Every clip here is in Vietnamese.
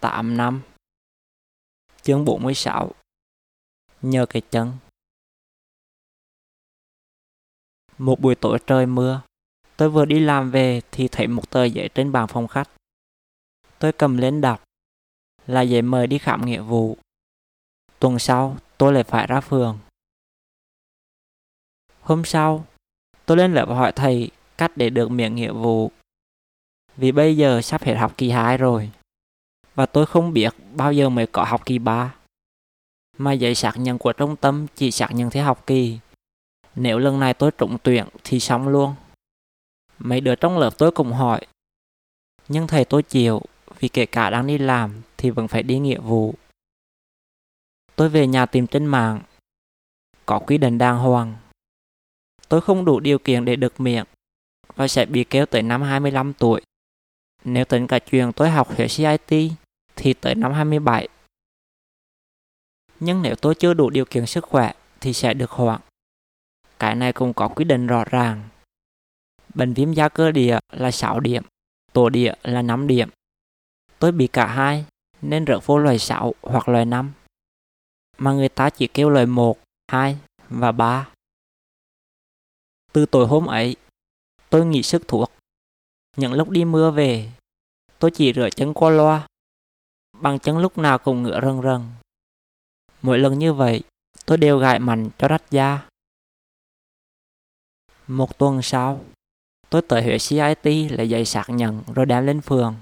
8 năm. Chương 46 Nhờ cái chân. Một buổi tối trời mưa, Tôi vừa đi làm về thì thấy một tờ giấy trên bàn phòng khách. Tôi cầm lên đọc, Là giấy mời đi khám nghĩa vụ. Tuần sau, tôi lại phải ra phường. Hôm sau, Tôi lên lớp hỏi thầy cách để được miệng nghĩa vụ. Vì bây giờ sắp hết học kỳ 2 rồi và tôi không biết bao giờ mới có học kỳ 3. Mà giấy xác nhận của trung tâm chỉ xác nhận theo học kỳ. Nếu lần này tôi trúng tuyển thì xong luôn. Mấy đứa trong lớp tôi cũng hỏi. Nhưng thầy tôi chịu, vì kể cả đang đi làm thì vẫn phải đi nghĩa vụ. Tôi về nhà tìm trên mạng. Có quy định đàng hoàng. Tôi không đủ điều kiện để được miệng và sẽ bị kéo tới năm 25 tuổi. Nếu tính cả chuyện tôi học hệ CIT thì tới năm 27. Nhưng nếu tôi chưa đủ điều kiện sức khỏe thì sẽ được hoãn. Cái này cũng có quy định rõ ràng. Bệnh viêm da cơ địa là 6 điểm, tổ địa là 5 điểm. Tôi bị cả hai nên rớt vô loại 6 hoặc loại 5. Mà người ta chỉ kêu loại 1, 2 và 3. Từ tối hôm ấy, tôi nghỉ sức thuốc. Những lúc đi mưa về, tôi chỉ rửa chân qua loa bằng chân lúc nào cũng ngựa rần rần. Mỗi lần như vậy, tôi đều gãi mạnh cho rách da. Một tuần sau, tôi tới huyện CIT lấy giấy xác nhận rồi đem lên phường.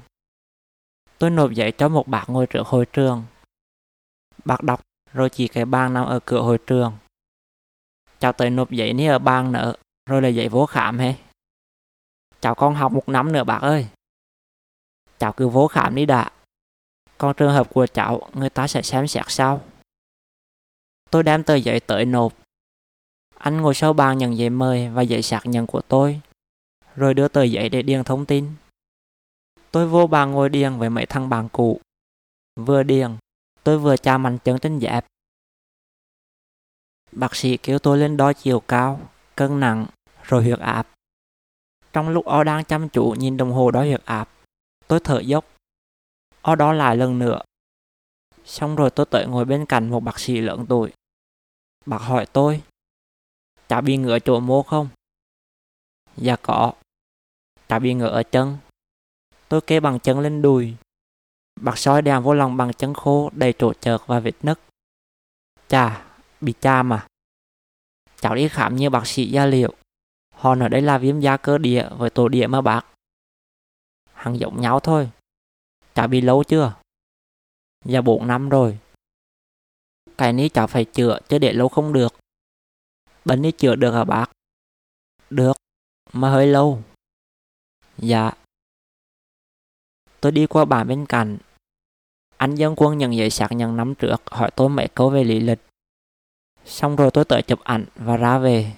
Tôi nộp giấy cho một bác ngồi trước hội trường. Bác đọc rồi chỉ cái bàn nằm ở cửa hội trường. Cháu tới nộp giấy ní ở bàn nữa, rồi là giấy vô khám hết. Cháu con học một năm nữa bác ơi. Cháu cứ vô khám đi đã. Còn trường hợp của cháu, người ta sẽ xem xét sau. Tôi đem tờ giấy tới nộp. Anh ngồi sau bàn nhận giấy mời và giấy xác nhận của tôi, rồi đưa tờ giấy để điền thông tin. Tôi vô bàn ngồi điền với mấy thằng bạn cũ. Vừa điền, tôi vừa chạm mạnh chân trên dẹp Bác sĩ kêu tôi lên đo chiều cao, cân nặng, rồi huyết áp. Trong lúc o đang chăm chú nhìn đồng hồ đo huyết áp, tôi thở dốc đó lại lần nữa. Xong rồi tôi tới ngồi bên cạnh một bác sĩ lớn tuổi. Bác hỏi tôi, chả bị ngựa chỗ mô không? Dạ có. Chả bị ngựa ở chân. Tôi kê bằng chân lên đùi. Bác soi đèn vô lòng bằng chân khô đầy trổ chợt và vết nứt. Chà, bị cha mà. Cháu đi khám như bác sĩ da liệu. Họ nói đây là viêm da cơ địa với tổ địa mà bác. Hằng giống nhau thôi. Cháu bị lâu chưa? Dạ 4 năm rồi. Cái này cháu phải chữa chứ để lâu không được. Bệnh này chữa được hả bác? Được, mà hơi lâu. Dạ. Tôi đi qua bàn bên cạnh. Anh dân quân nhận giấy xác nhận năm trước hỏi tôi mấy câu về lý lịch. Xong rồi tôi tới chụp ảnh và ra về.